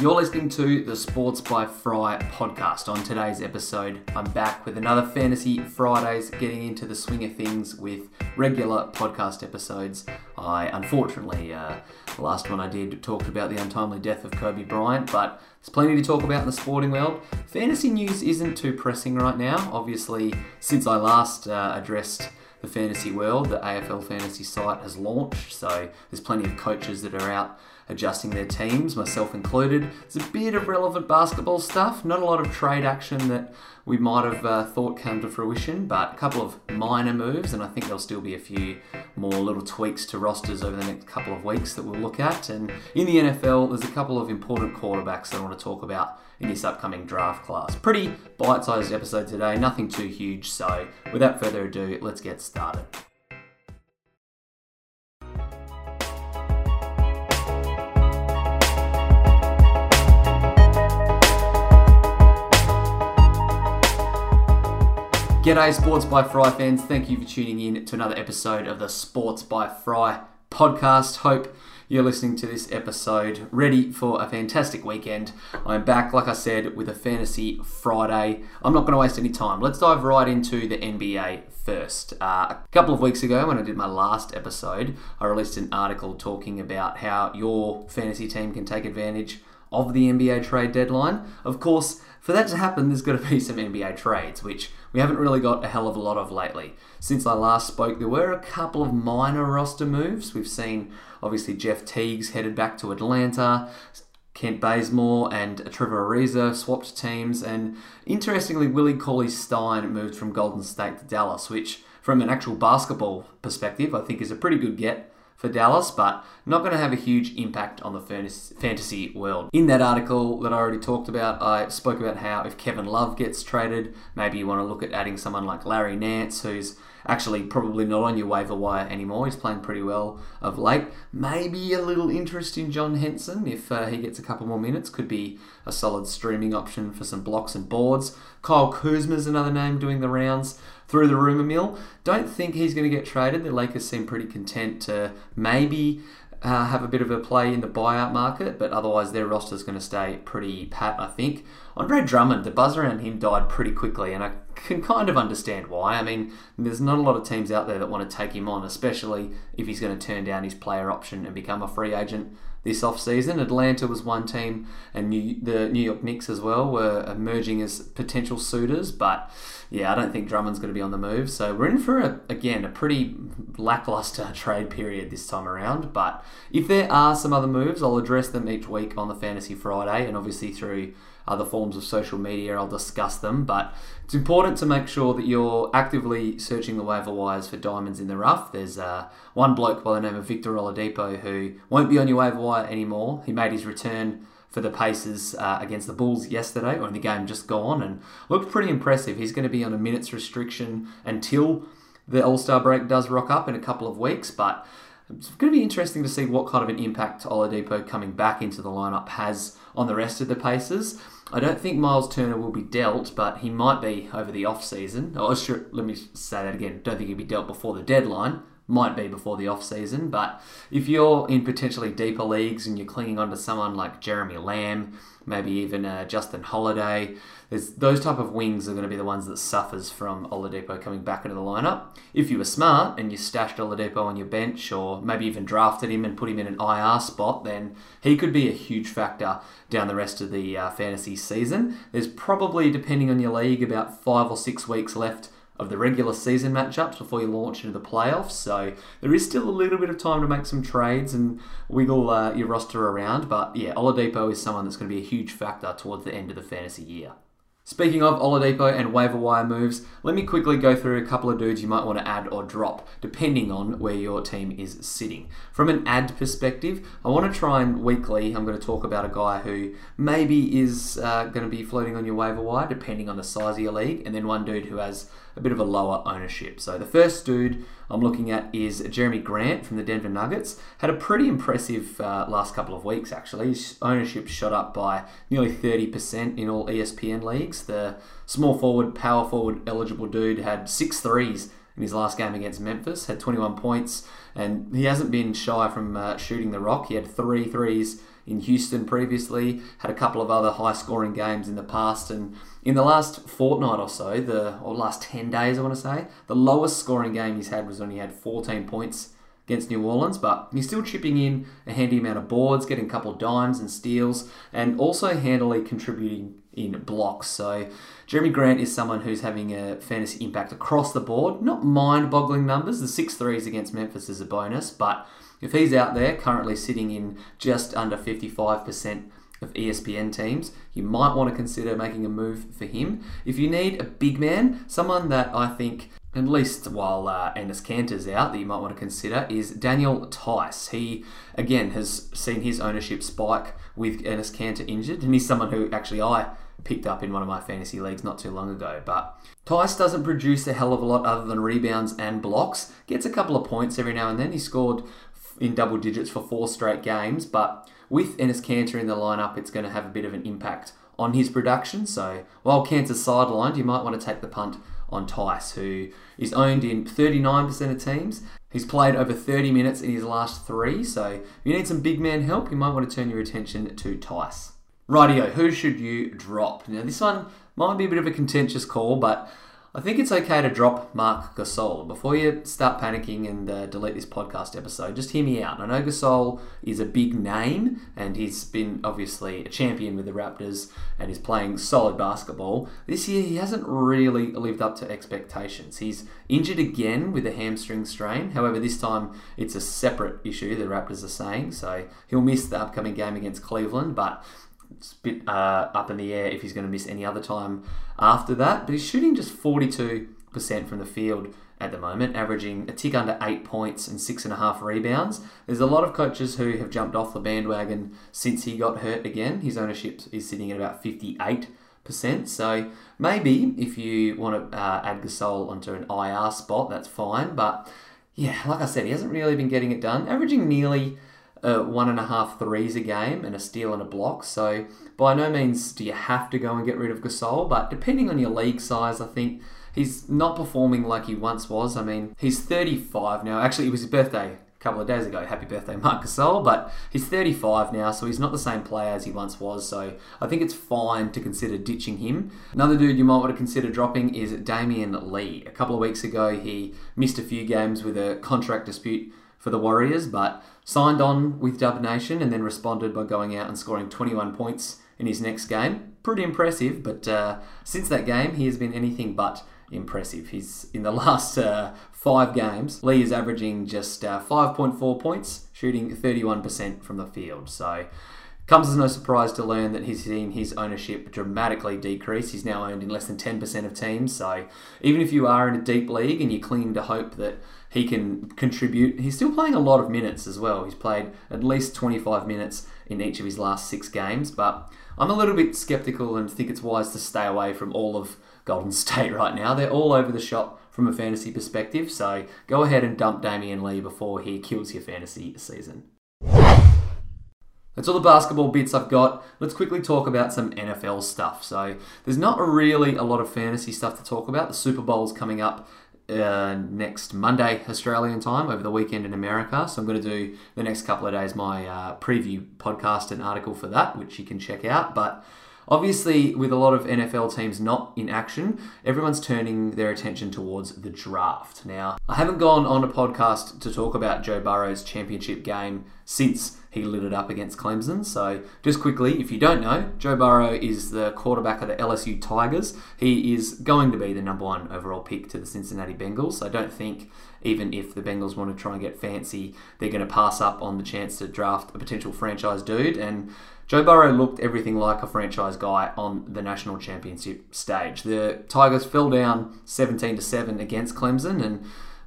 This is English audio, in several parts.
You're listening to the Sports by Fry podcast. On today's episode, I'm back with another Fantasy Fridays, getting into the swing of things with regular podcast episodes. I unfortunately, uh, the last one I did talked about the untimely death of Kobe Bryant, but there's plenty to talk about in the sporting world. Fantasy news isn't too pressing right now. Obviously, since I last uh, addressed the fantasy world, the AFL fantasy site has launched, so there's plenty of coaches that are out adjusting their teams, myself included. There's a bit of relevant basketball stuff, not a lot of trade action that we might have uh, thought came to fruition, but a couple of minor moves, and I think there'll still be a few more little tweaks to rosters over the next couple of weeks that we'll look at. And in the NFL, there's a couple of important quarterbacks that I want to talk about in this upcoming draft class. Pretty bite sized episode today, nothing too huge, so without further ado, let's get started. G'day, Sports by Fry fans. Thank you for tuning in to another episode of the Sports by Fry podcast. Hope you're listening to this episode ready for a fantastic weekend. I'm back, like I said, with a Fantasy Friday. I'm not going to waste any time. Let's dive right into the NBA first. Uh, a couple of weeks ago, when I did my last episode, I released an article talking about how your fantasy team can take advantage of the NBA trade deadline. Of course, for that to happen, there's got to be some NBA trades, which we haven't really got a hell of a lot of lately. Since I last spoke, there were a couple of minor roster moves. We've seen, obviously, Jeff Teague's headed back to Atlanta. Kent Bazemore and Trevor Ariza swapped teams, and interestingly, Willie Cauley Stein moved from Golden State to Dallas, which, from an actual basketball perspective, I think is a pretty good get for Dallas, but not going to have a huge impact on the fantasy world. In that article that I already talked about, I spoke about how if Kevin Love gets traded, maybe you want to look at adding someone like Larry Nance, who's actually probably not on your waiver wire anymore. He's playing pretty well of late. Maybe a little interest in John Henson if uh, he gets a couple more minutes. Could be a solid streaming option for some blocks and boards. Kyle Kuzma's another name doing the rounds through the rumour mill. Don't think he's going to get traded. The Lakers seem pretty content to maybe uh, have a bit of a play in the buyout market, but otherwise their roster is going to stay pretty pat, I think. Andre Drummond, the buzz around him died pretty quickly, and I can kind of understand why. I mean, there's not a lot of teams out there that want to take him on, especially if he's going to turn down his player option and become a free agent this off-season. Atlanta was one team, and New, the New York Knicks as well were emerging as potential suitors. But yeah, I don't think Drummond's going to be on the move. So we're in for a, again a pretty lackluster trade period this time around. But if there are some other moves, I'll address them each week on the Fantasy Friday, and obviously through other forms of social media. I'll discuss them, but it's important to make sure that you're actively searching the waiver wires for diamonds in the rough. There's uh, one bloke by the name of Victor Oladipo who won't be on your waiver wire anymore. He made his return for the Pacers uh, against the Bulls yesterday, or in the game just gone, and looked pretty impressive. He's going to be on a minutes restriction until the All Star break does rock up in a couple of weeks, but it's going to be interesting to see what kind of an impact Oladipo coming back into the lineup has on the rest of the Pacers. I don't think Miles Turner will be dealt, but he might be over the off season. Oh, sure, let me say that again. Don't think he'll be dealt before the deadline. Might be before the off season, but if you're in potentially deeper leagues and you're clinging on to someone like Jeremy Lamb, maybe even uh, Justin Holiday. Those type of wings are going to be the ones that suffers from Oladipo coming back into the lineup. If you were smart and you stashed Oladipo on your bench, or maybe even drafted him and put him in an IR spot, then he could be a huge factor down the rest of the uh, fantasy season. There's probably, depending on your league, about five or six weeks left of the regular season matchups before you launch into the playoffs. So there is still a little bit of time to make some trades and wiggle uh, your roster around. But yeah, Oladipo is someone that's going to be a huge factor towards the end of the fantasy year. Speaking of Oladipo and waiver wire moves, let me quickly go through a couple of dudes you might want to add or drop, depending on where your team is sitting. From an ad perspective, I want to try and weekly, I'm going to talk about a guy who maybe is uh, going to be floating on your waiver wire, depending on the size of your league, and then one dude who has a bit of a lower ownership. So the first dude I'm looking at is Jerami Grant from the Denver Nuggets. Had a pretty impressive uh, last couple of weeks, actually. His ownership shot up by nearly 30% in all ESPN leagues. The small forward, power forward eligible dude had six threes in his last game against Memphis, had 21 points, and he hasn't been shy from uh, shooting the rock. He had three threes in Houston previously, had a couple of other high scoring games in the past, and in the last fortnight or so, the or last 10 days, I want to say, the lowest scoring game he's had was when he had 14 points against New Orleans, but he's still chipping in a handy amount of boards, getting a couple of dimes and steals, and also handily contributing in blocks. So Jerami Grant is someone who's having a fantasy impact across the board. Not mind-boggling numbers. The six threes against Memphis is a bonus, but if he's out there currently sitting in just under 55% of ESPN teams, you might want to consider making a move for him. If you need a big man, someone that I think at least while uh, Enes Kanter's out, that you might want to consider is Daniel Theis. He, again, has seen his ownership spike with Enes Kanter injured, and he's someone who actually I picked up in one of my fantasy leagues not too long ago. But Theis doesn't produce a hell of a lot other than rebounds and blocks. Gets a couple of points every now and then. He scored in double digits for four straight games, but with Enes Kanter in the lineup, it's going to have a bit of an impact on his production. So while Kanter's sidelined, you might want to take the punt on Theis, who is owned in 39% of teams. He's played over 30 minutes in his last three, so if you need some big man help, you might want to turn your attention to Theis. Rightio, who should you drop? Now, this one might be a bit of a contentious call, but I think it's okay to drop Marc Gasol. Before you start panicking and uh, delete this podcast episode, just hear me out. I know Gasol is a big name and he's been obviously a champion with the Raptors and he's playing solid basketball. This year he hasn't really lived up to expectations. He's injured again with a hamstring strain. However, this time it's a separate issue, the Raptors are saying. So he'll miss the upcoming game against Cleveland, but it's a bit uh, up in the air if he's going to miss any other time after that. But he's shooting just 42% from the field at the moment, averaging a tick under eight points and six and a half rebounds. There's a lot of coaches who have jumped off the bandwagon since he got hurt again. His ownership is sitting at about 58%. So maybe if you want to uh, add Gasol onto an IR spot, that's fine. But yeah, like I said, he hasn't really been getting it done, averaging nearly uh, one and a half threes a game and a steal and a block. So by no means do you have to go and get rid of Gasol, but depending on your league size, I think he's not performing like he once was. I mean, he's 35 now. Actually, it was his birthday a couple of days ago. Happy birthday, Marc Gasol. But he's 35 now, so he's not the same player as he once was. So I think it's fine to consider ditching him. Another dude you might want to consider dropping is Damion Lee. A couple of weeks ago, he missed a few games with a contract dispute for the Warriors, but signed on with Dub Nation and then responded by going out and scoring 21 points in his next game. Pretty impressive, but uh, since that game, he has been anything but impressive. He's in the last uh, five games, Lee is averaging just uh, 5.4 points, shooting 31% from the field. So Comes as no surprise to learn that he's seen his ownership dramatically decrease. He's now owned in less than 10% of teams. So even if you are in a deep league and you're clinging to hope that he can contribute, he's still playing a lot of minutes as well. He's played at least 25 minutes in each of his last six games. But I'm a little bit skeptical and think it's wise to stay away from all of Golden State right now. They're all over the shop from a fantasy perspective. So go ahead and dump Damion Lee before he kills your fantasy season. That's all the basketball bits I've got. Let's quickly talk about some NFL stuff. So, there's not really a lot of fantasy stuff to talk about. The Super Bowl's coming up uh, next Monday Australian time over the weekend in America. So I'm going to do the next couple of days my uh, preview podcast and article for that, which you can check out. But Obviously, with a lot of NFL teams not in action, everyone's turning their attention towards the draft. Now, I haven't gone on a podcast to talk about Joe Burrow's championship game since he lit it up against Clemson. So, just quickly, if you don't know, Joe Burrow is the quarterback of the LSU Tigers. He is going to be the number one overall pick to the Cincinnati Bengals. I don't think, even if the Bengals want to try and get fancy, they're going to pass up on the chance to draft a potential franchise dude. And Joe Burrow looked everything like a franchise guy on the national championship stage. The Tigers fell down 17 to 7 against Clemson, and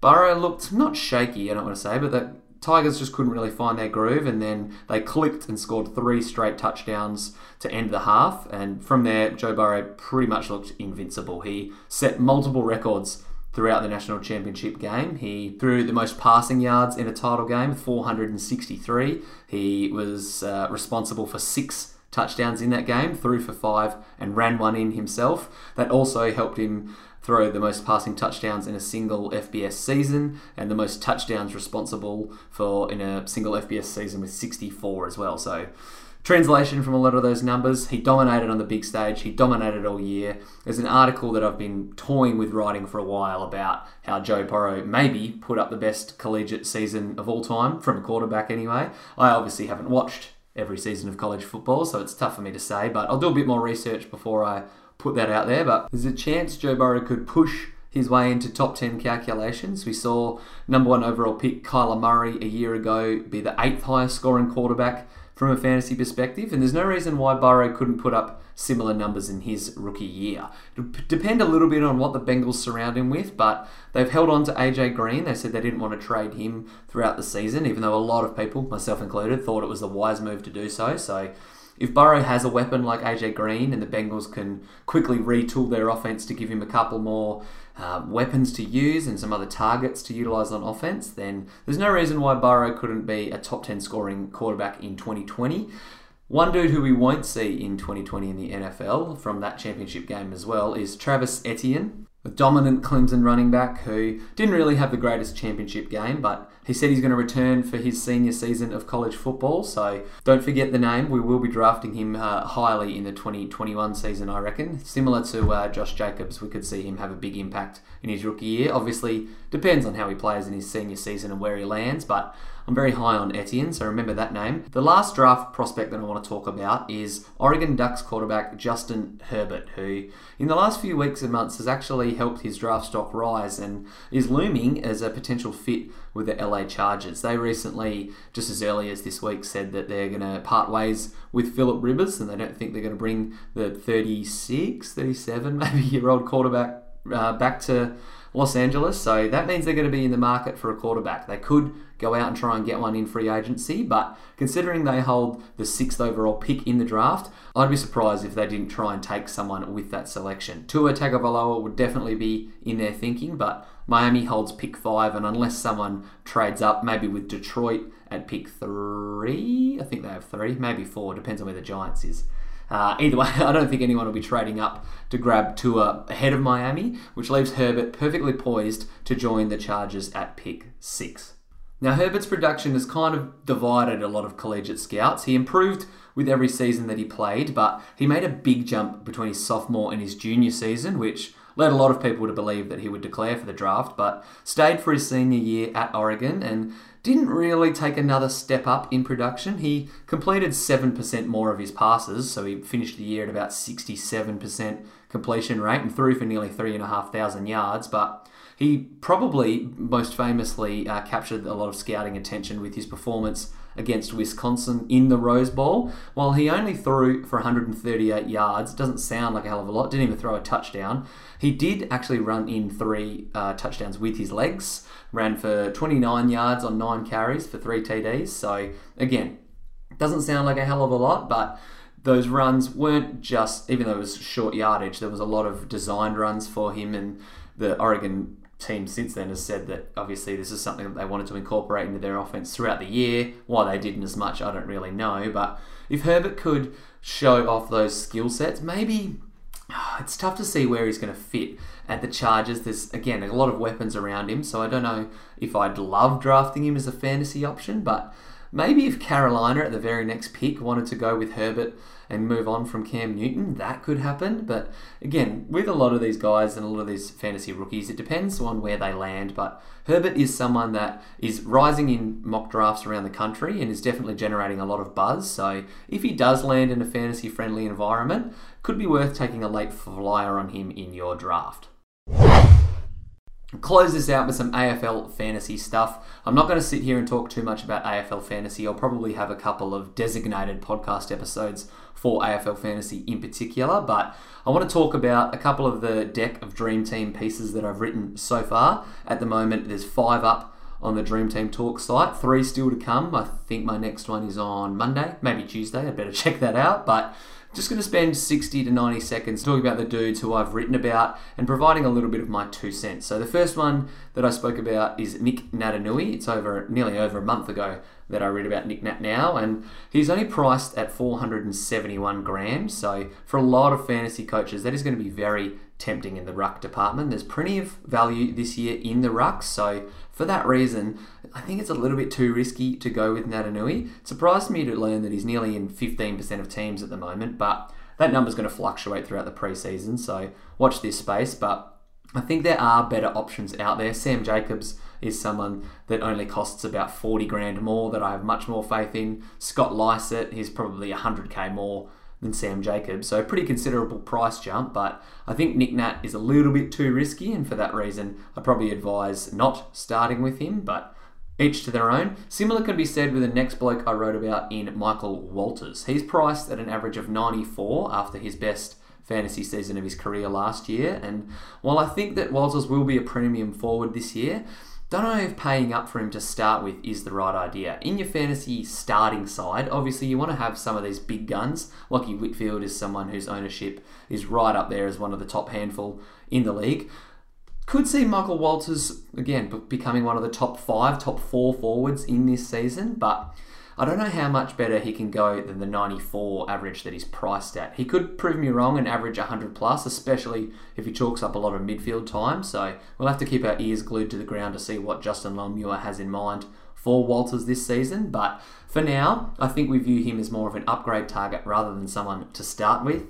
Burrow looked not shaky, I don't want to say, but the Tigers just couldn't really find their groove, and then they clicked and scored three straight touchdowns to end the half. And from there, Joe Burrow pretty much looked invincible. He set multiple records throughout the national championship game. He threw the most passing yards in a title game, 463. He was uh, responsible for six touchdowns in that game, threw for five, and ran one in himself. That also helped him throw the most passing touchdowns in a single FBS season, and the most touchdowns responsible for in a single FBS season with 64 as well. So Translation from a lot of those numbers, he dominated on the big stage, he dominated all year. There's an article that I've been toying with writing for a while about how Joe Burrow maybe put up the best collegiate season of all time, from a quarterback anyway. I obviously haven't watched every season of college football, so it's tough for me to say, but I'll do a bit more research before I put that out there. But there's a chance Joe Burrow could push his way into top 10 calculations. We saw number one overall pick Kyler Murray a year ago be the eighth highest scoring quarterback from a fantasy perspective, and there's no reason why Burrow couldn't put up similar numbers in his rookie year. It'll depend a little bit on what the Bengals surround him with, but they've held on to AJ Green. They said they didn't want to trade him throughout the season, even though a lot of people, myself included, thought it was a wise move to do so. So if Burrow has a weapon like AJ Green and the Bengals can quickly retool their offense to give him a couple more uh, weapons to use and some other targets to utilize on offense, then there's no reason why Burrow couldn't be a top 10 scoring quarterback in 2020. One dude who we won't see in 2020 in the NFL from that championship game as well is Travis Etienne a dominant Clemson running back who didn't really have the greatest championship game, but he said he's going to return for his senior season of college football. So don't forget the name. We will be drafting him uh, highly in the 2021 season, I reckon. Similar to uh, Josh Jacobs, we could see him have a big impact in his rookie year. Obviously, depends on how he plays in his senior season and where he lands, but I'm very high on Etienne, so remember that name. The last draft prospect that I want to talk about is Oregon Ducks quarterback Justin Herbert, who in the last few weeks and months has actually helped his draft stock rise and is looming as a potential fit with the LA Chargers. They recently, just as early as this week, said that they're going to part ways with Philip Rivers and they don't think they're going to bring the 36, 37 maybe year old quarterback uh, back to Los Angeles. So that means they're going to be in the market for a quarterback. They could go out and try and get one in free agency. But considering they hold the sixth overall pick in the draft, I'd be surprised if they didn't try and take someone with that selection. Tua Tagovailoa would definitely be in their thinking, but Miami holds pick five, and unless someone trades up, maybe with Detroit at pick three, I think they have three, maybe four, depends on where the Giants is. Uh, either way, I don't think anyone will be trading up to grab Tua ahead of Miami, which leaves Herbert perfectly poised to join the Chargers at pick six. Now, Herbert's production has kind of divided a lot of collegiate scouts. He improved with every season that he played, but he made a big jump between his sophomore and his junior season, which led a lot of people to believe that he would declare for the draft, but stayed for his senior year at Oregon and didn't really take another step up in production. He completed 7% more of his passes, so he finished the year at about 67% completion rate and threw for nearly 3,500 yards, but he probably most famously uh, captured a lot of scouting attention with his performance against Wisconsin in the Rose Bowl. While he only threw for 138 yards, doesn't sound like a hell of a lot, didn't even throw a touchdown. He did actually run in three uh, touchdowns with his legs, ran for 29 yards on nine carries for three TDs. So, again, doesn't sound like a hell of a lot, but those runs weren't just, even though it was short yardage, there was a lot of designed runs for him, and the Oregon team since then has said that obviously this is something that they wanted to incorporate into their offense throughout the year. Why they didn't as much, I don't really know. But if Herbert could show off those skill sets, maybe it's tough to see where he's going to fit at the Chargers. There's again a lot of weapons around him, so I don't know if I'd love drafting him as a fantasy option, but maybe if Carolina at the very next pick wanted to go with Herbert and move on from Cam Newton, that could happen. But again, with a lot of these guys and a lot of these fantasy rookies, it depends on where they land. But Herbert is someone that is rising in mock drafts around the country and is definitely generating a lot of buzz. So if he does land in a fantasy friendly environment, could be worth taking a late flyer on him in your draft close this out with some AFL fantasy stuff. I'm not going to sit here and talk too much about AFL fantasy. I'll probably have a couple of designated podcast episodes for AFL fantasy in particular, but I want to talk about a couple of the deck of Dream Team pieces that I've written so far. At the moment, there's five up on the Dream Team Talk site, three still to come. I think my next one is on Monday, maybe Tuesday. I'd better check that out, but just going to spend 60 to 90 seconds talking about the dudes who I've written about and providing a little bit of my two cents. So the first one that I spoke about is Nic Naitanui. It's over nearly over a month ago that I read about Nic Nat now, and he's only priced at 471 grand. So for a lot of fantasy coaches, that is going to be very tempting in the ruck department. There's plenty of value this year in the rucks, so for that reason, I think it's a little bit too risky to go with Naitanui. It surprised me to learn that he's nearly in 15% of teams at the moment, but that number's going to fluctuate throughout the preseason, so watch this space. But I think there are better options out there. Sam Jacobs is someone that only costs about 40 grand more that I have much more faith in. Scott Lycett he's probably 100k more than Sam Jacobs. So pretty considerable price jump, but I think Nic Nat is a little bit too risky, and for that reason, I probably advise not starting with him, but each to their own. Similar can be said with the next bloke I wrote about in Michael Walters. He's priced at an average of 94 after his best fantasy season of his career last year, and while I think that Walters will be a premium forward this year, don't know if paying up for him to start with is the right idea. In your fantasy starting side, obviously you want to have some of these big guns. Lachie Whitfield is someone whose ownership is right up there as one of the top handful in the league. Could see Michael Walters, again, becoming one of the top five, top four forwards in this season, but I don't know how much better he can go than the 94 average that he's priced at. He could prove me wrong and average 100 plus, especially if he chalks up a lot of midfield time. So we'll have to keep our ears glued to the ground to see what Justin Longmuir has in mind for Walters this season. But for now, I think we view him as more of an upgrade target rather than someone to start with.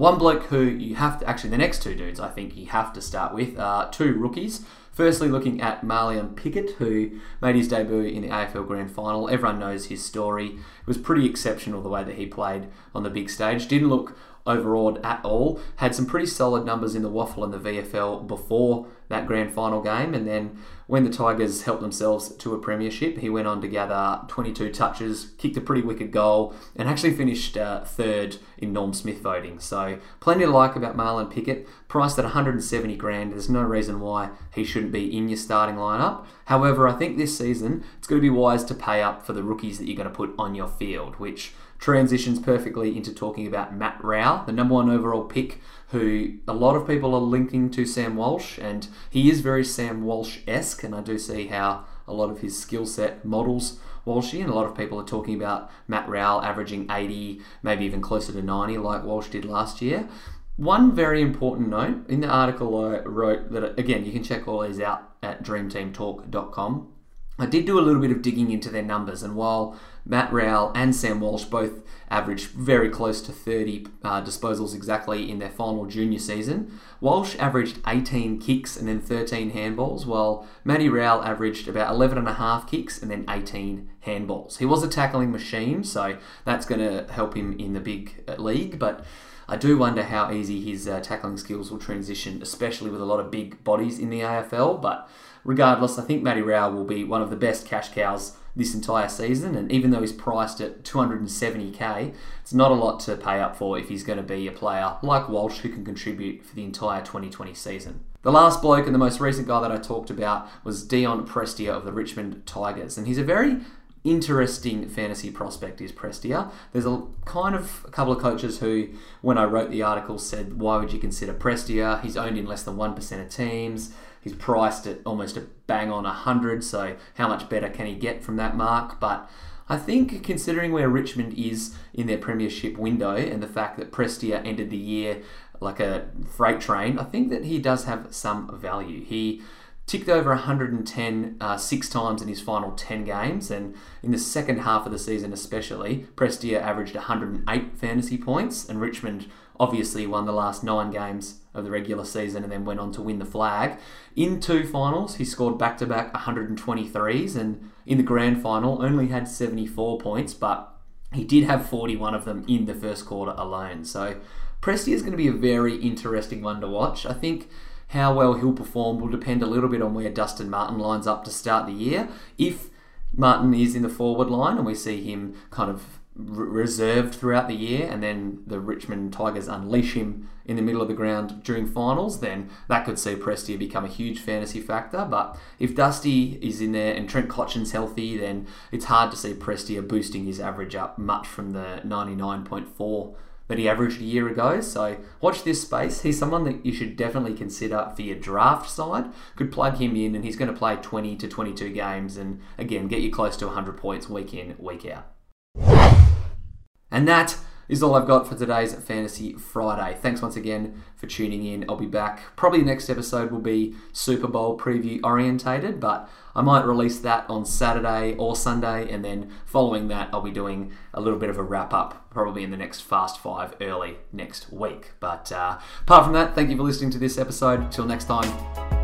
One bloke who you have to, actually, the next two dudes I think you have to start with are two rookies. Firstly, looking at Marlion Pickett, who made his debut in the AFL Grand Final. Everyone knows his story. It was pretty exceptional the way that he played on the big stage. Didn't look overawed at all. Had some pretty solid numbers in the WAFL and the VFL before that grand final game, and then when the Tigers helped themselves to a premiership, he went on to gather 22 touches, kicked a pretty wicked goal, and actually finished uh, third in Norm Smith voting. So plenty to like about Marlion Pickett. Priced at 170 grand, there's no reason why he shouldn't be in your starting lineup. However, I think this season it's going to be wise to pay up for the rookies that you're going to put on your field, which transitions perfectly into talking about Matt Rowell, the number one overall pick, who a lot of people are linking to Sam Walsh, and he is very Sam Walsh esque, and I do see how a lot of his skill set models Walshy, and a lot of people are talking about Matt Rowell averaging 80, maybe even closer to 90, like Walsh did last year. One very important note in the article I wrote that, again, you can check all these out at dreamteamtalk.com. I did do a little bit of digging into their numbers, and while Matt Rowell and Sam Walsh both averaged very close to 30 uh, disposals exactly in their final junior season. Walsh averaged 18 kicks and then 13 handballs, while Matty Rowell averaged about 11 and a half kicks and then 18 handballs. He was a tackling machine, so that's going to help him in the big uh, league, but I do wonder how easy his uh, tackling skills will transition, especially with a lot of big bodies in the AFL. But regardless, I think Matty Rowell will be one of the best cash cows this entire season. And even though he's priced at 270k, it's not a lot to pay up for if he's going to be a player like Walsh who can contribute for the entire 2020 season. The last bloke and the most recent guy that I talked about was Dion Prestia of the Richmond Tigers, and he's a very interesting fantasy prospect is Prestia. There's a kind of a couple of coaches who, when I wrote the article, said, "Why would you consider Prestia? He's owned in less than one percent of teams. He's priced at almost a bang on 100, so how much better can he get from that mark? But I think considering where Richmond is in their premiership window and the fact that Prestia ended the year like a freight train, I think that he does have some value. He ticked over 110 uh, six times in his final 10 games, and in the second half of the season, especially, Prestia averaged 108 fantasy points, and Richmond obviously won the last nine games of the regular season and then went on to win the flag. In two finals, he scored back to back 123s, and in the grand final, only had 74 points, but he did have 41 of them in the first quarter alone. So, Prestia is going to be a very interesting one to watch. I think how well he'll perform will depend a little bit on where Dustin Martin lines up to start the year. If Martin is in the forward line and we see him kind of reserved throughout the year, and then the Richmond Tigers unleash him in the middle of the ground during finals, then that could see Prestia become a huge fantasy factor. But if Dusty is in there and Trent Cotchin's healthy, then it's hard to see Prestia boosting his average up much from the 99.4 that he averaged a year ago. So watch this space. He's someone that you should definitely consider for your draft side. Could plug him in, and he's going to play 20 to 22 games, and again get you close to 100 points week in, week out. And that is all I've got for today's Fantasy Friday. Thanks once again for tuning in. I'll be back. Probably next episode will be Super Bowl preview orientated, but I might release that on Saturday or Sunday, and then following that, I'll be doing a little bit of a wrap up, probably in the next Fast Five early next week. But uh, apart from that, thank you for listening to this episode. Till next time,